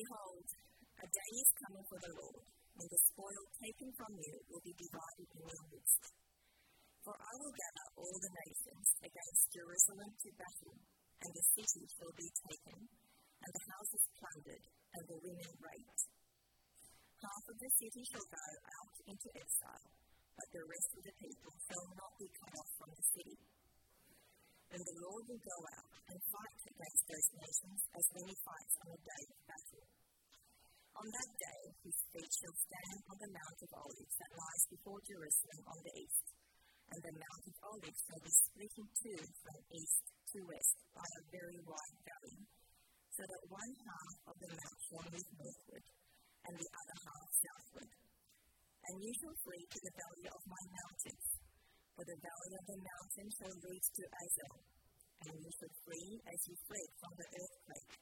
Behold, a day is coming for the Lord, when the spoil taken from you will be divided in your midst. For I will gather all the nations against Jerusalem to battle, and the city shall be taken, and the houses plundered, and the women raped. Half of the city shall go out into exile, but the rest of the people shall not be cut off from the city. And the Lord will go out and fight against those nations as many fights on a day of battle. On that day, his feet shall stand on the Mount of Olives that lies before Jerusalem on the east, and the Mount of Olives shall be split in two from east to west by a very wide valley, so that one half of the mount shall move northward, and the other half southward. And you shall flee to the valley of my mountains, for the valley of the mountain shall reach to Azal, and you shall flee as you fled from the earthquake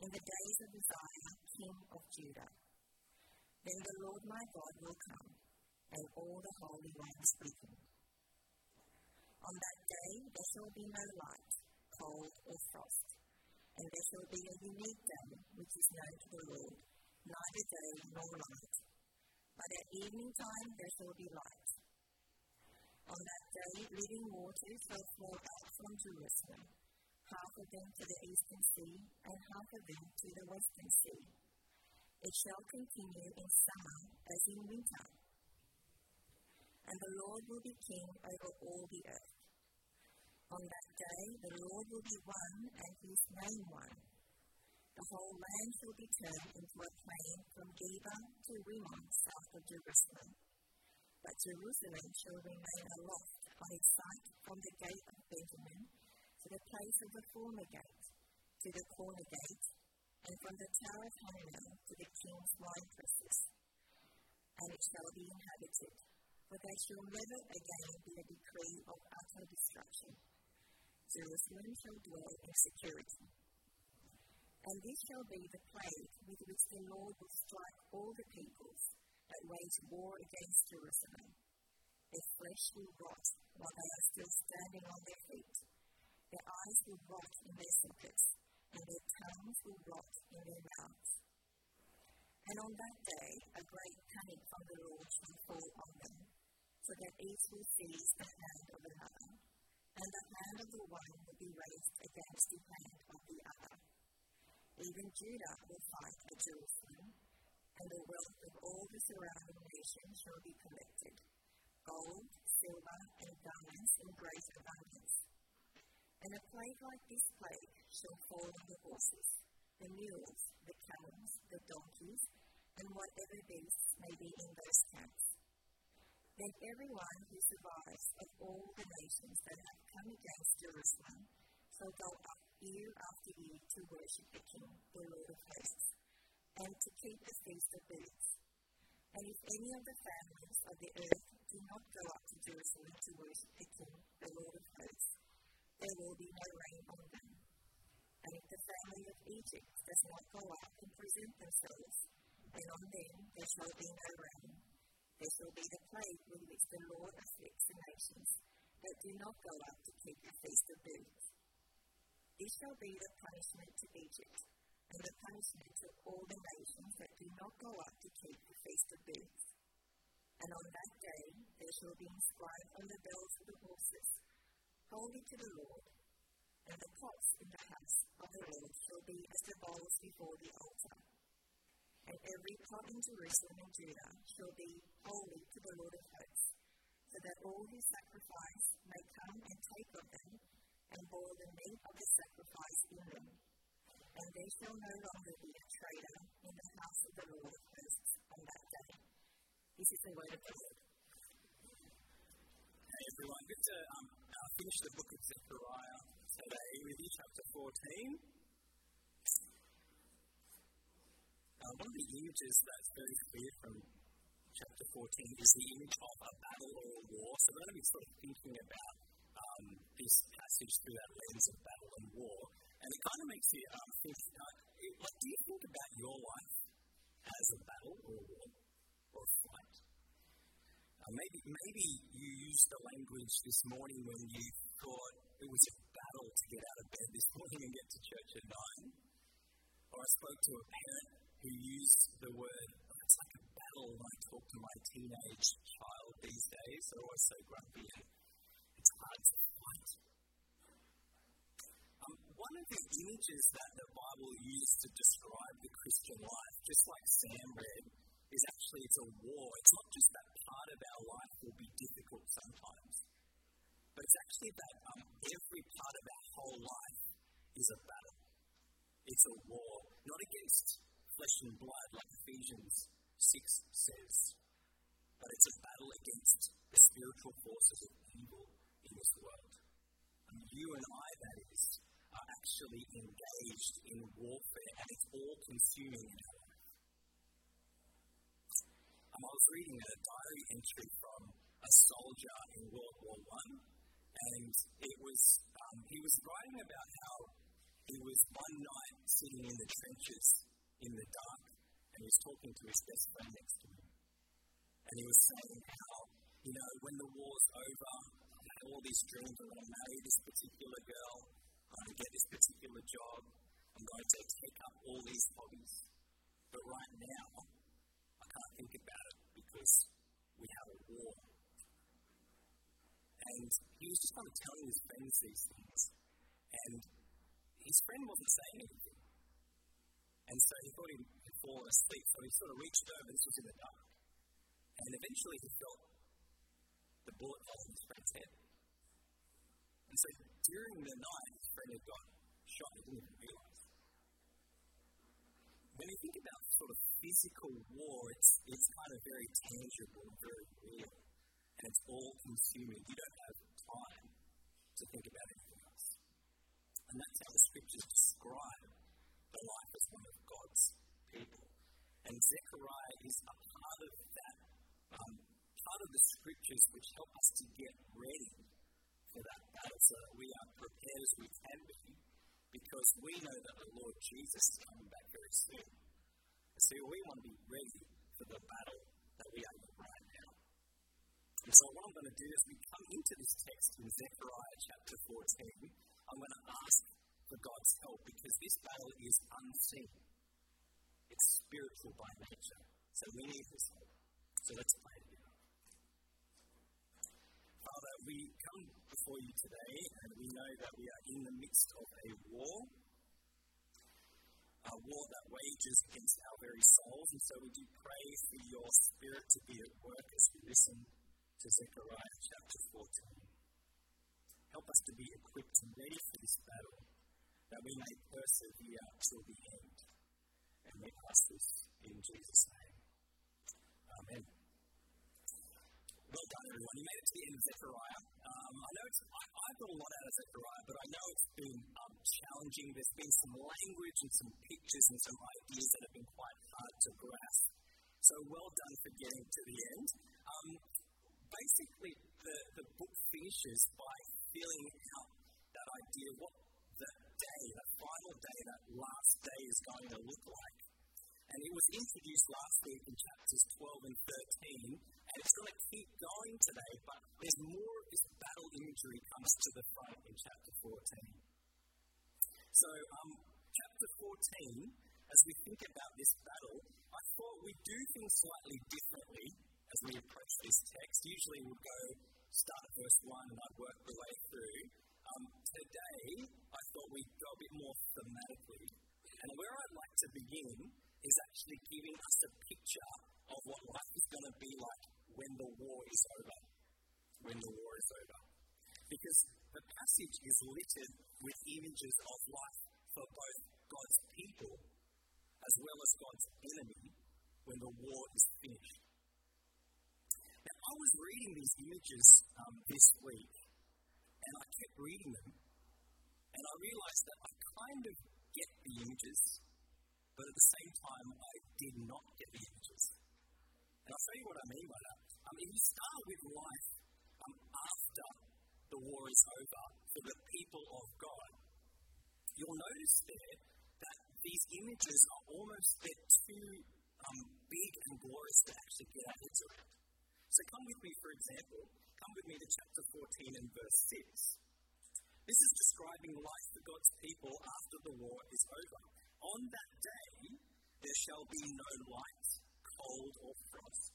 in the days of Uzziah, king of Judah. Then the Lord my God will come, and all the holy ones with him. On that day there shall be no light, cold, or frost, and there shall be a unique day which is known to the Lord, neither day nor night. But at evening time there shall be light. On that day living waters shall flow out from Jerusalem half of them to the eastern sea, and half of them to the western sea. It shall continue in summer as in winter. And the Lord will be king over all the earth. On that day, the Lord will be one and his name one. The whole land shall be turned into a plain from Geba to Rimmon, south of Jerusalem. But Jerusalem shall remain aloft on its site from the gate of Benjamin to the place of the former gate, to the corner gate, and from the tower of Hananel to the king's wine presses. And it shall be inhabited, for there shall never again be a decree of utter destruction. Jerusalem shall dwell in security. And this shall be the plague with which the Lord will strike all the peoples that wage war against Jerusalem. Their flesh will rot while they are still standing on their feet their eyes will rot in their sockets, and their tongues will rot in their mouths. And on that day, a great panic from the Lord shall fall on them, so that each will seize the hand of another, and the hand of the one will be raised against the hand of the other. Even Judah will fight at Jerusalem, and the wealth of all the surrounding nations shall be collected. Gold, silver, and garments in great abundance. And a plague like this plague shall fall on the horses, the mules, the camels, the donkeys, and whatever beasts may be in those camps. Then everyone who survives of all the nations that have come against Jerusalem shall go up year after year to worship the King, the Lord of hosts, and to keep the Feast of Booths. And if any of the families of the earth do not go up to Jerusalem to worship the King, the Lord of hosts, there will be no rain on them. And if the family of Egypt does not go out and present themselves, then on them there shall be no rain. There shall be the plague with which the Lord afflicts the nations that do not go up to keep the feast of booths. This shall be the punishment to Egypt, and the punishment to all the nations that do not go out to keep the feast of booths. And on that day there shall be inscribed on the bells of the horses holy to the Lord, and the pots in the house of the Lord shall be as the bowls before the altar. And every pot in Jerusalem and Judah shall be holy to the Lord of hosts, so that all who sacrifice may come and take of them, and boil the meat of the sacrifice in them. And there shall no longer be a traitor in the house of the Lord of hosts on that day. This is the word of the Lord. Hey everyone, good to um, uh, finish the book of Zechariah today with you, chapter 14. Uh, one of the images that's very clear from chapter 14 is the image of a battle or a war. So we're going to be sort of thinking about um, this passage through that lens of battle and war. And it kind of makes you um, think, uh, what do you think about your life as a battle or a war or a fight? Uh, maybe, maybe you used the language this morning when you thought it was a battle to get out of bed this morning and get to church at 9. Or I spoke to a parent who use the word, oh, it's like a battle when I talk to my teenage child these days. They're always so grumpy and it's hard to fight. One of the images that the Bible uses to describe the Christian life, just like Sam read, is actually it's a war. It's not just that part of our life will be difficult sometimes, but it's actually that um, every part of our whole life is a battle. It's a war, not against flesh and blood like Ephesians 6 says, but it's a battle against the spiritual forces of evil in this world. And you and I, that is, are actually engaged in warfare, and it's all consuming. Um, I was reading a diary entry from a soldier in World War One, and it was um, he was writing about how he was one night sitting in the trenches in the dark, and he was talking to his best friend next to him, and he was saying how you know when the war's over, all these dreams. I'm going to marry this particular girl. Going to get this particular job. I'm going to take up all these hobbies. But right now, I can't think about it because we have a war. And he was just kind of telling his friends these things. And his friend wasn't saying anything. And so he thought he'd fallen asleep, so he sort of reached over, this was in the dark. And eventually he felt the bullet hole in his friend's head. And so during the night, his friend had got shot and didn't even realise. When you think about sort of physical war, it's, it's kind of very tangible, very real, and it's all consuming. You don't have time to think about anything else. And that's how the scriptures describe the life as one of God's people. And Zechariah is a part of that, um, part of the scriptures which help us to get ready for that battle so we are prepared as we can be because we know that the Lord Jesus is coming back very soon. So we want to be ready for the battle that we are in right now. And so what I'm going to do is we come into this text in Zechariah chapter 14, I'm going to ask for God's help because this battle is unseen. It's spiritual by nature. So we need his help. So let's pray together. Father, we come before you today and we know that we are in the midst of a war. A war that wages against our very souls, and so we do pray for your spirit to be at work as we listen to Zechariah chapter 14. Help us to be equipped and ready for this battle, that we may persevere till the end. And we ask this in Jesus' name. Amen. Well done, everyone. You made it to the end of Zechariah. Um, I know I, I've got a lot out of Zechariah, but I know it's been um, challenging. There's been some language and some pictures and some ideas that have been quite hard to grasp. So well done for getting to the end. Um, basically, the, the book finishes by filling out that idea what the day, the final day, that last day is going to look like. And it was introduced last week in chapters 12 and 13, and it's going to keep going today, but there's more of this battle imagery comes to the front in chapter 14. So, um, chapter 14, as we think about this battle, I thought we'd do things slightly differently as we approach this text. Usually we'll go start at verse 1 and I'd work the way through. Um, today, I thought we'd go a bit more thematically. And where I'd like to begin is actually giving us a picture of what life is going to be like when the war is over. When the war is over. Because the passage is littered with images of life for both God's people as well as God's enemy when the war is finished. Now, I was reading these images um, this week, and I kept reading them, and I realized that I kind of get the images, but at the same time, I did not get the images. And I'll show you what I mean by that. I mean, you start with life um, after the war is over for the people of God, you'll notice there that these images are almost they're too um, big and glorious to actually get our heads around. So come with me, for example, come with me to chapter 14 and verse 6. This is describing life for God's people after the war is over. On that day, there shall be no light, cold, or frost.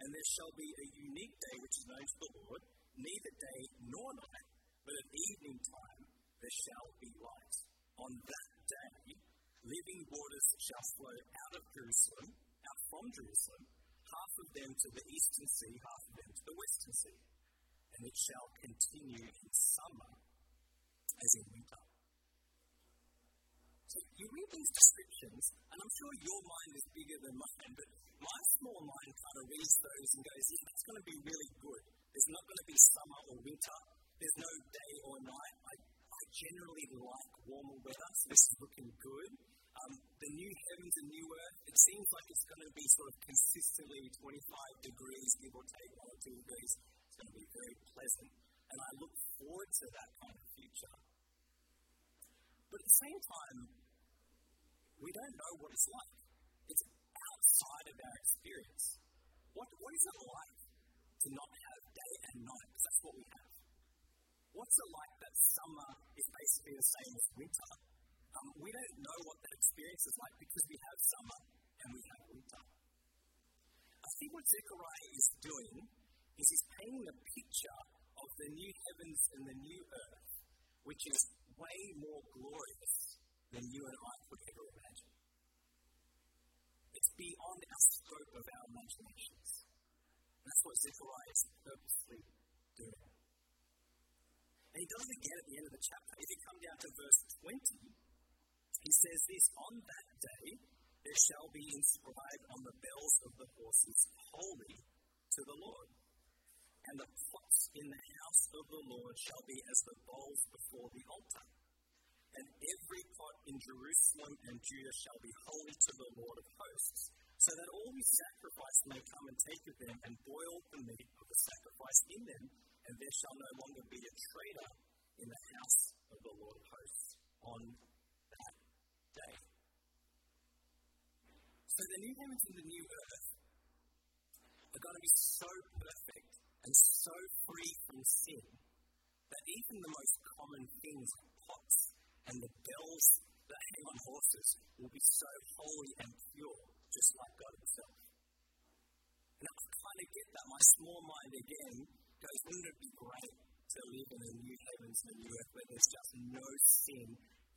And there shall be a unique day which is known to the Lord, neither day nor night, but at evening time there shall be light. On that day, living waters shall flow out of Jerusalem, out from Jerusalem, half of them to the eastern sea, half of them to the western sea. And it shall continue in summer as in winter. You read these descriptions, and I'm sure your mind is bigger than mine, What, what is it like to not have day and night? Because that's what we have. What's it like that summer is basically the same as winter? Um, we don't know what that experience is like because we have summer and we have winter. I think what Zechariah is doing is he's painting a picture of the new heavens and the new earth, which is way more glorious than you and I could ever imagine. It's beyond our scope of our imaginations. That's what Zechariah is purposely doing. And he does it again at the end of the chapter. If you come down to verse 20, he says this On that day there shall be inscribed on the bells of the horses, Holy to the Lord. And the pots in the house of the Lord shall be as the bowls before the altar. And every pot in Jerusalem and Judah shall be holy to the Lord of hosts, so that all who sacrifice may come and take of them and boil the meat of the sacrifice in them, and there shall no longer be a traitor in the house of the Lord of hosts on that day. So the new heavens and the new earth are going to be so perfect and so free from sin that even the most common things pots and the bells that hang on horses will be so holy and pure, just like God Himself. And I kind of get that. My small mind again goes, wouldn't it be great to live in a new heavens and a new earth where there's just no sin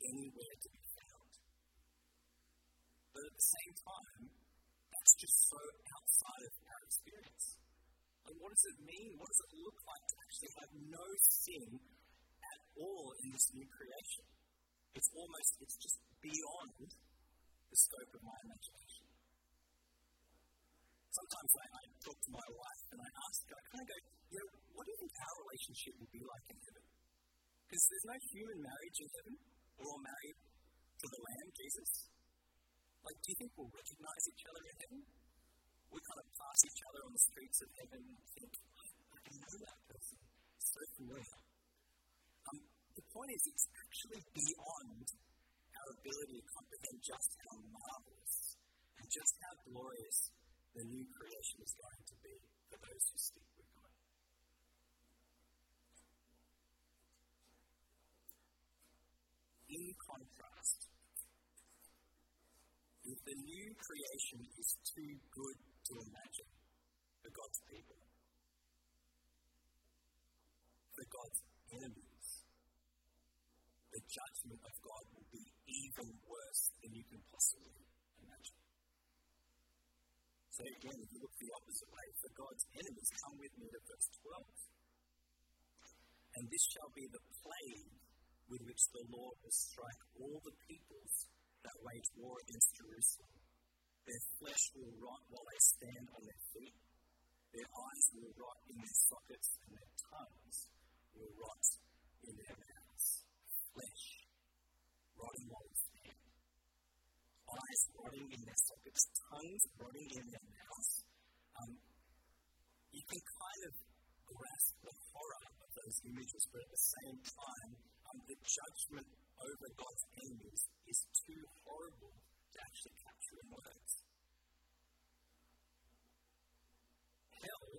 anywhere to be found? But at the same time, that's just so outside of our experience. And what does it mean? What does it look like to actually have no sin at all in this new creation? It's almost, it's just beyond the scope of my imagination. Sometimes I, I talk to my wife and I ask her, I kind of go, you know, what do you think our relationship will be like in heaven? Because there's no human marriage in heaven. We're all married to the Lamb, Jesus. Like, do you think we'll recognize each other in heaven? We kind of pass each other on the streets of heaven and think, I know that person. It's so familiar um, The point is, it's actually beyond our ability to comprehend just how marvelous and just how glorious the new creation is going to be for those who stick with God. In contrast, if the new creation is too good to imagine for God's people, for God's enemies, the judgment of God will be even worse than you can possibly. So again, if you look the opposite way, for God's enemies, come with me to verse 12. And this shall be the plague with which the Lord will strike all the peoples that wage war against Jerusalem. Their flesh will rot while they stand on their feet. Their eyes will rot in their sockets, and their tongues will rot in their mouths flesh, rotting while we stand. Eyes rotting in their sockets, tongues rotting in their can kind of grasp the horror of those images, but at the same time, um, the judgment over God's enemies is too horrible to actually capture in words. Hell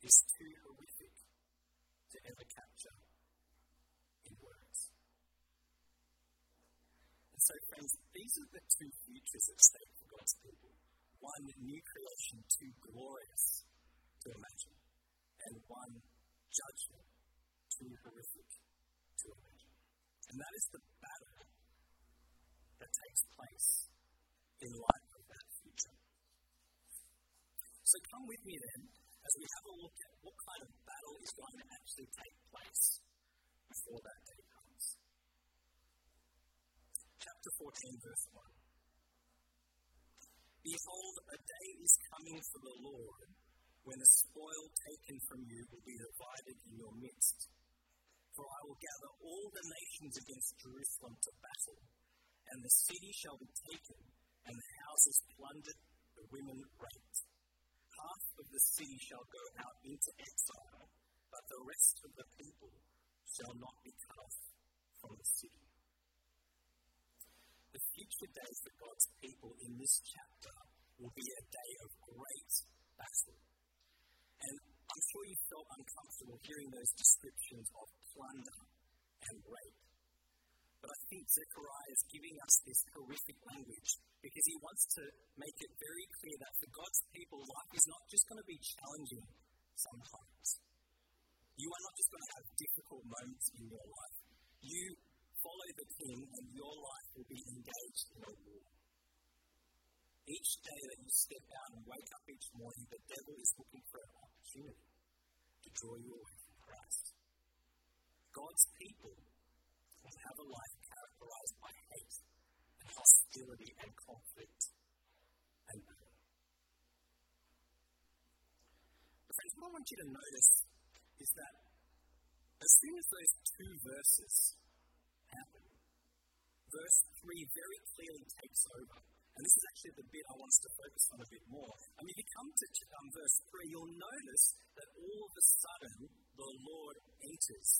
is too horrific to ever capture in words. And so, friends, these are the two futures at stake for God. God's people. One new creation too glorious to imagine, and one judgment too horrific to imagine. And that is the battle that takes place in light of that future. So come with me then as we have a look at what kind of battle is going to actually take place before that day comes. Chapter 14, verse 1. Behold, a day is coming for the Lord when the spoil taken from you will be divided in your midst. For I will gather all the nations against Jerusalem to battle, and the city shall be taken, and the houses plundered, the women raped. Half of the city shall go out into exile, but the rest of the people shall not be cut off from the city. The future days for God's people in this chapter will be a day of great battle. And I'm sure you felt uncomfortable hearing those descriptions of plunder and rape. But I think Zechariah is giving us this horrific language because he wants to make it very clear that for God's people, life is not just going to be challenging sometimes. You are not just going to have difficult moments in your life. You follow the King, and your life will be engaged in a war. Each day that you step out and wake up each morning, the devil is looking for an opportunity to draw you away from Christ. God's people will have a life characterized by hate and hostility and conflict and battle. Friends, what I want you to notice is that as soon as those two verses happen, verse 3 very clearly takes over. And this is actually the bit I want us to focus on a bit more. I mean, if you come to um, verse 3, you'll notice that all of a sudden the Lord enters.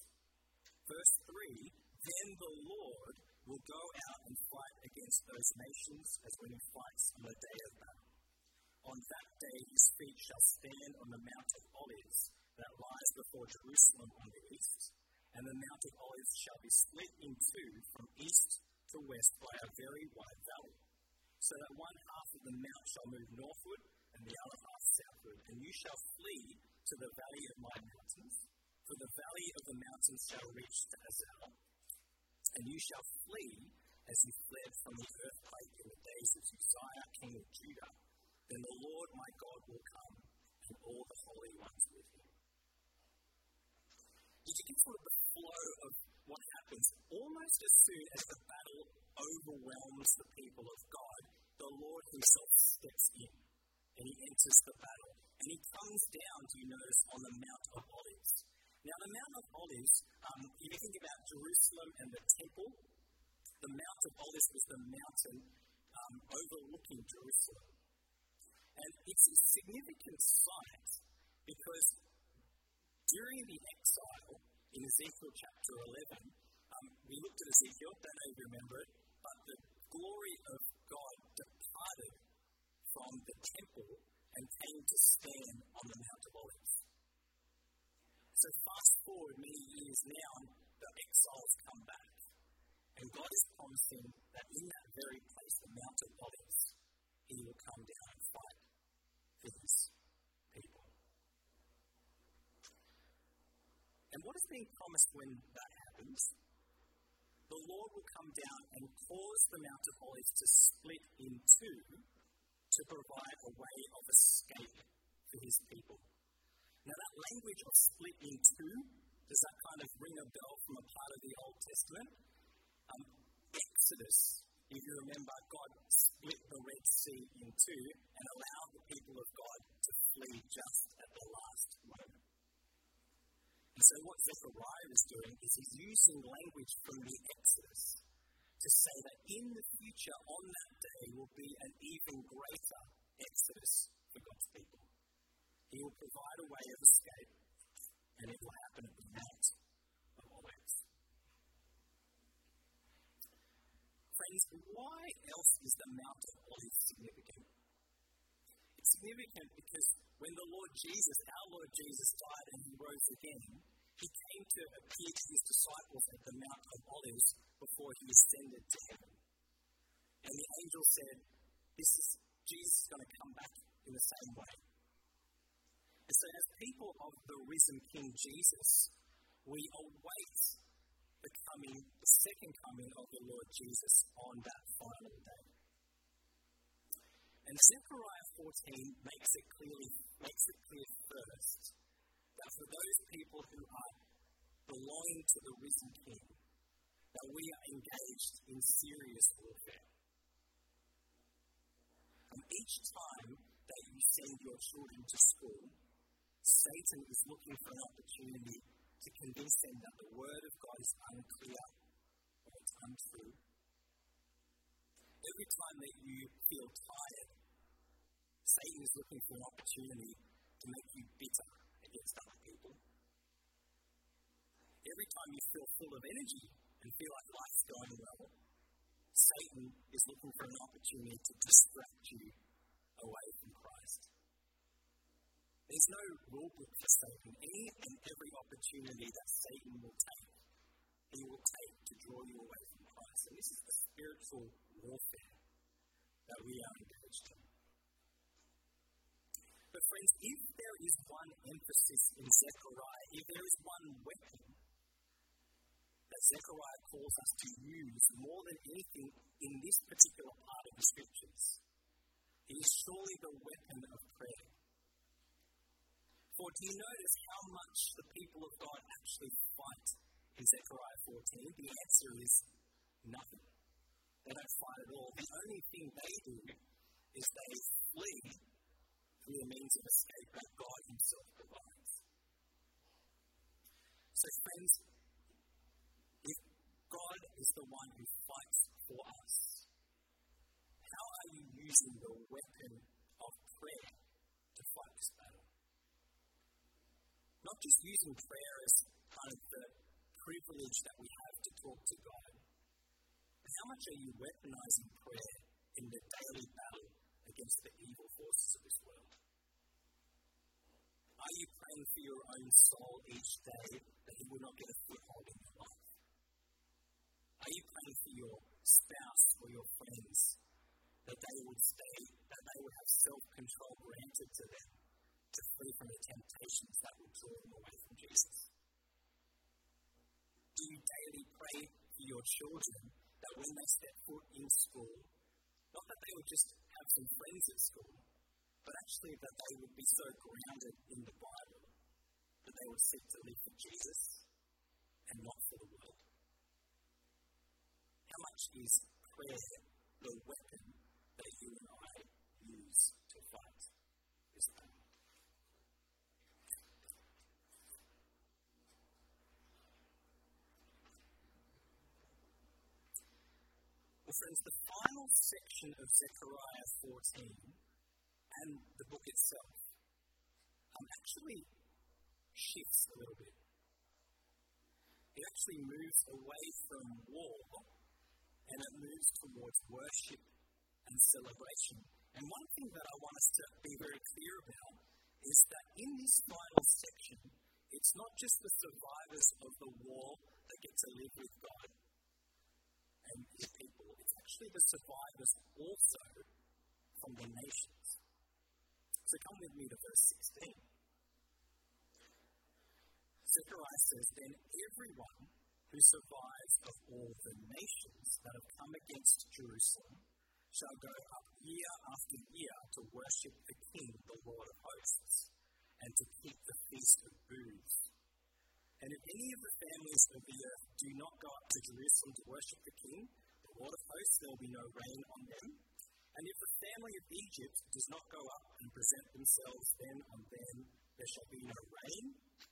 Verse 3 Then the Lord will go out and fight against those nations as when he fights on the day of battle. On that day his feet shall stand on the Mount of Olives that lies before Jerusalem on the east, and the Mount of Olives shall be split in two from east to west by a very wide valley, so that one half of the mount shall move northward and the other half southward, and you shall flee to the valley of my mountains, for the valley of the mountains shall reach to Azal, and you shall flee as you fled from the earthquake in the days of Uzziah, king of Judah. Then the Lord my God will come, and all the holy ones with him. Did you get sort of the flow of what happens? Almost as soon as the battle overwhelms the people of God, the Lord himself steps in and he enters the battle. And he comes down, do you notice, on the Mount of Olives. Now, the Mount of Olives, um, if you think about Jerusalem and the temple, the Mount of Olives was the mountain um, overlooking Jerusalem. And it's a significant site because during the exile in Ezekiel chapter 11, um, we looked at Ezekiel, don't know if you remember it, glory of God departed from the temple and came to stand on the Mount of Olives. So fast forward many years now, the exiles come back. And God is promising that in that very place, the Mount of Olives, He will come down and fight for His people. And what is being promised when that happens? The Lord will come down and cause the Mount of Olives to split in two to provide a way of escape for His people. Now, that language of split in two, does that kind of ring a bell from a part of the Old Testament? Um, Exodus, if you remember, God split the Red Sea in two and allowed the people of God to flee just at the last moment. And so, what Zechariah is doing is he's using language from the Exodus to say that in the future, on that day, will be an even greater Exodus for God's people. He will provide a way of escape, and it will happen at the Mount of Olives. Friends, why else is the Mount of Olives significant? Significant because when the Lord Jesus, our Lord Jesus, died and he rose again, he came to appear to his disciples at the Mount of Olives before he ascended to heaven. And the angel said, This is Jesus is going to come back in the same way. And so, as people of the risen King Jesus, we await the coming, the second coming of the Lord Jesus on that final day. And Zechariah 14 makes it clearly makes it clear first that for those people who are belonging to the risen King, that we are engaged in serious warfare. And each time that you send your children to school, Satan is looking for an opportunity to convince them that the Word of God is unclear or it's untrue. Every time that you feel tired, Satan is looking for an opportunity to make you bitter against other people. Every time you feel full of energy and feel like life's going well, Satan is looking for an opportunity to distract you away from Christ. There's no rule book for Satan. Any and every opportunity that Satan will take, he will take to draw you away from Christ. And this is the spiritual warfare that we are engaged in. But, friends, if there is one emphasis in Zechariah, if there is one weapon that Zechariah calls us to use more than anything in this particular part of the scriptures, it is surely the weapon of prayer. For do you notice how much the people of God actually fight in Zechariah 14? The answer is nothing. They don't fight at all. The only thing they do is they flee through the means of escape that God Himself provides. So, friends, if God is the one who fights for us, how are you using the weapon of prayer to fight this battle? Not just using prayer as kind of the privilege that we have to talk to God, how much are you weaponizing prayer in the daily battle against the evil forces of this world? Are you praying for your own soul each day that you will not get a foothold in your life? Are you praying for your spouse or your friends that they would stay, that they would have self control granted to them to flee from the temptations that would draw them away from Jesus? Do you daily pray for your children that when they step foot in school, not that they would just have some friends at school, but actually that they would be so grounded in the Bible that they would seek to live for Jesus and not for the world? How much is prayer the weapon that you and I use to fight this battle? Friends, the final section of Zechariah 14 and the book itself um, actually shifts a little bit. It actually moves away from war and it moves towards worship and celebration. And one thing that I want us to be very clear about is that in this final section, it's not just the survivors of the war that get to live with God and his people, it's actually the survivors also from the nations. So come with me to verse 16. Zechariah says, Then everyone who survives of all the nations that have come against Jerusalem shall go up year after year to worship the King, the Lord of hosts, and to keep the feast of booths. And if any of the families of the earth do not go up to Jerusalem to worship the King, the Lord of hosts, there will be no rain on them, and if the family of Egypt does not go up and present themselves then on them, there shall be no rain,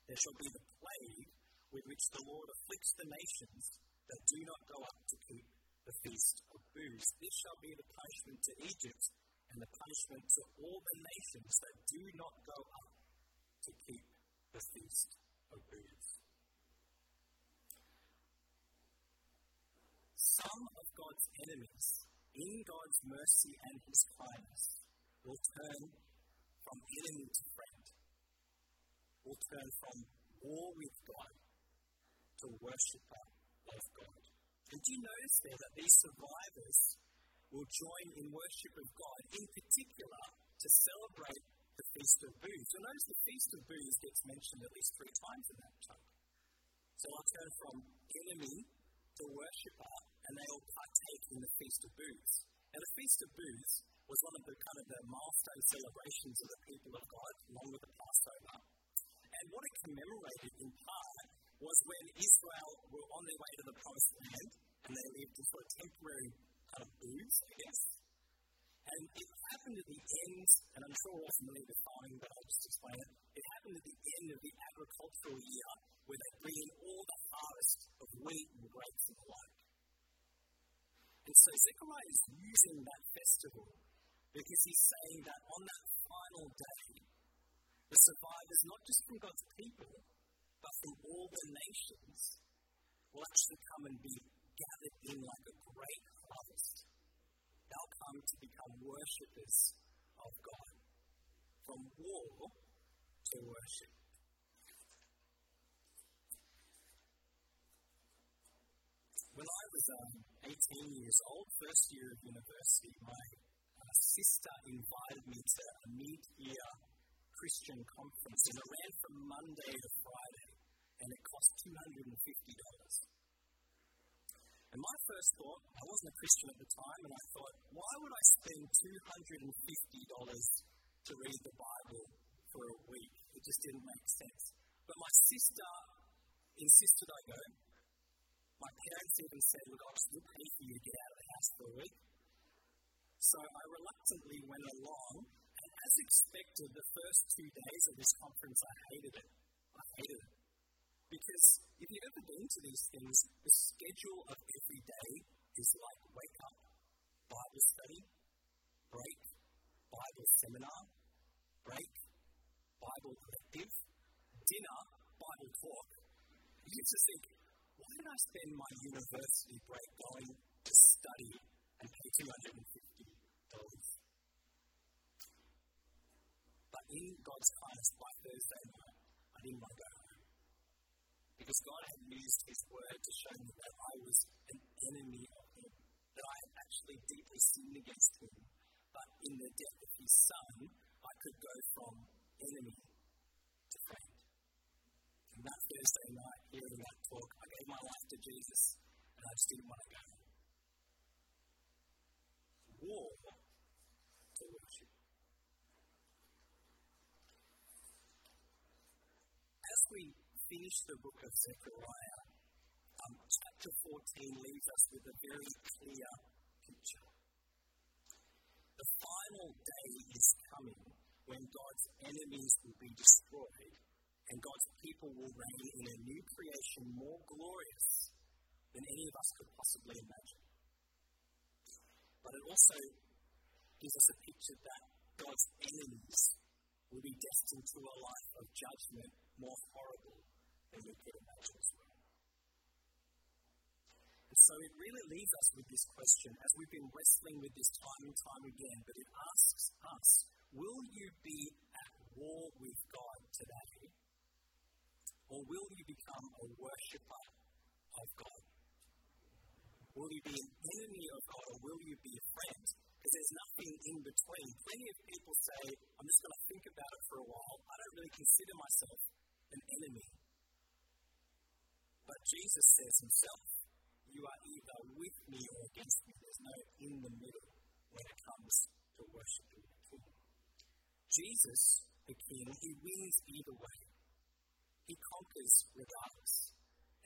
there shall be the plague with which the Lord afflicts the nations that do not go up to keep the feast of booths. This shall be the punishment to Egypt and the punishment to all the nations that do not go up to keep the feast booths. Some of God's enemies in God's mercy and His kindness, will turn from enemy to friend, will turn from war with God to worshipper of God. And do you notice there that these survivors will join in worship of God, in particular to celebrate the Feast of Booths. You'll notice the Feast of Booths gets mentioned at least three times in that chunk. So I'll turn from enemy to worshipper, and they all partake in the Feast of Booths. Now, the Feast of Booths was one of the kind of the milestone celebrations of the people of God, along with the Passover. And what it commemorated in part was when Israel were on their way to the Promised Land, and they lived in sort of temporary kind of booths, I guess. And it happened at the end, and I'm sure we're all familiar with farming, but I'll just explain it. It happened at the end of the agricultural year where they bring in all the harvest of wheat and grapes and the like. And so Zechariah is using that festival because he's saying that on that final day, the survivors, not just from God's people, but from all the nations, will actually come and be gathered in like a great harvest. They'll come to become worshippers of God. From war to worship. When I was um, 18 years old, first year of university, my uh, sister invited me to a mid-year Christian conference, and it ran from Monday to Friday, and it cost $250. And my first thought, I wasn't a Christian at the time, and I thought, why would I spend $250 to read the Bible for a week? It just didn't make sense. But my sister insisted I go. My parents even said, look, I'll still pay for you to get out of the house for a week. So I reluctantly went along, and as expected, the first two days of this conference, I hated it. I hated it. Because if you've ever been to these things, schedule of every day is like wake up, Bible study, break, Bible seminar, break, Bible collective, dinner, Bible talk. You just think, why did I spend my university break going to study and pay $250? But in God's kindness, by Thursday night, I didn't want to go because God had used His word to show me that I was an enemy of Him, that I had actually deeply sinned against Him. But in the death of His Son, I could go from enemy to friend. And that Thursday night, hearing that talk, I gave my life to Jesus, and I just didn't want to go. War to worship. As we finish the book of Zechariah, um, chapter 14 leaves us with a very clear picture. The final day is coming when God's enemies will be destroyed and God's people will reign in a new creation more glorious than any of us could possibly imagine. But it also gives us a picture that God's enemies will be destined to a life of judgment more horrible than we could imagine as well. And so it really leaves us with this question as we've been wrestling with this time and time again, but it asks us will you be at war with God today? Or will you become a worshipper of God? Will you be an enemy of God or will you be a friend? Because there's nothing in between. Plenty of people say, I'm just going to think about it for a while. I don't really consider myself an enemy but Jesus says himself, You are either with me or against me. There's when it comes to worshiping the King. Jesus, the King, he wins either way. He conquers regardless.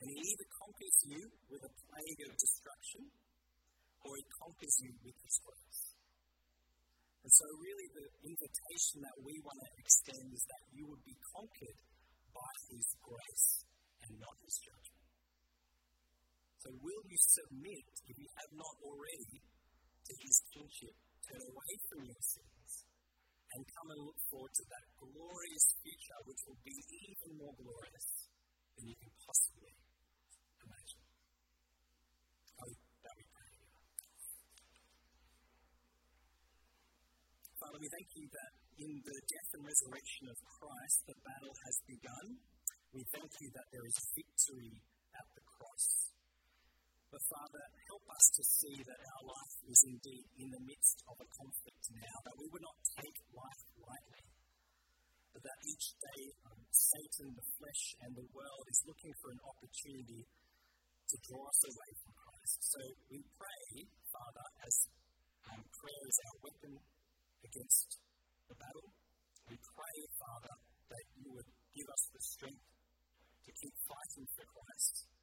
And he either conquers you with a plague of destruction or he conquers you with his grace. And so, really, the invitation that we want to extend is that you would be conquered by his grace and not his judgment. So, will you submit, if you have not already, to his kingship? Turn away from your sins and come and look forward to that glorious future, which will be even more glorious than you can possibly imagine. Oh, that we pray Father, we thank you that in the death and resurrection of Christ, the battle has begun. We thank you that there is victory. But Father, help us to see that our life is indeed in the midst of a conflict now, that we would not take life lightly, but that each day um, Satan, the flesh, and the world is looking for an opportunity to draw us away from Christ. So we pray, Father, as um, prayer is our weapon against the battle, we pray, Father, that you would give us the strength to keep fighting for Christ,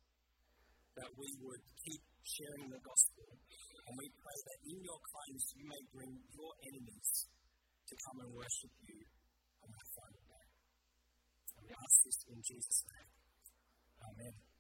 that we would keep sharing the gospel, and we pray that in your kindness you may bring your enemies to come and worship you on that final day. And we ask this in Jesus' name. Amen.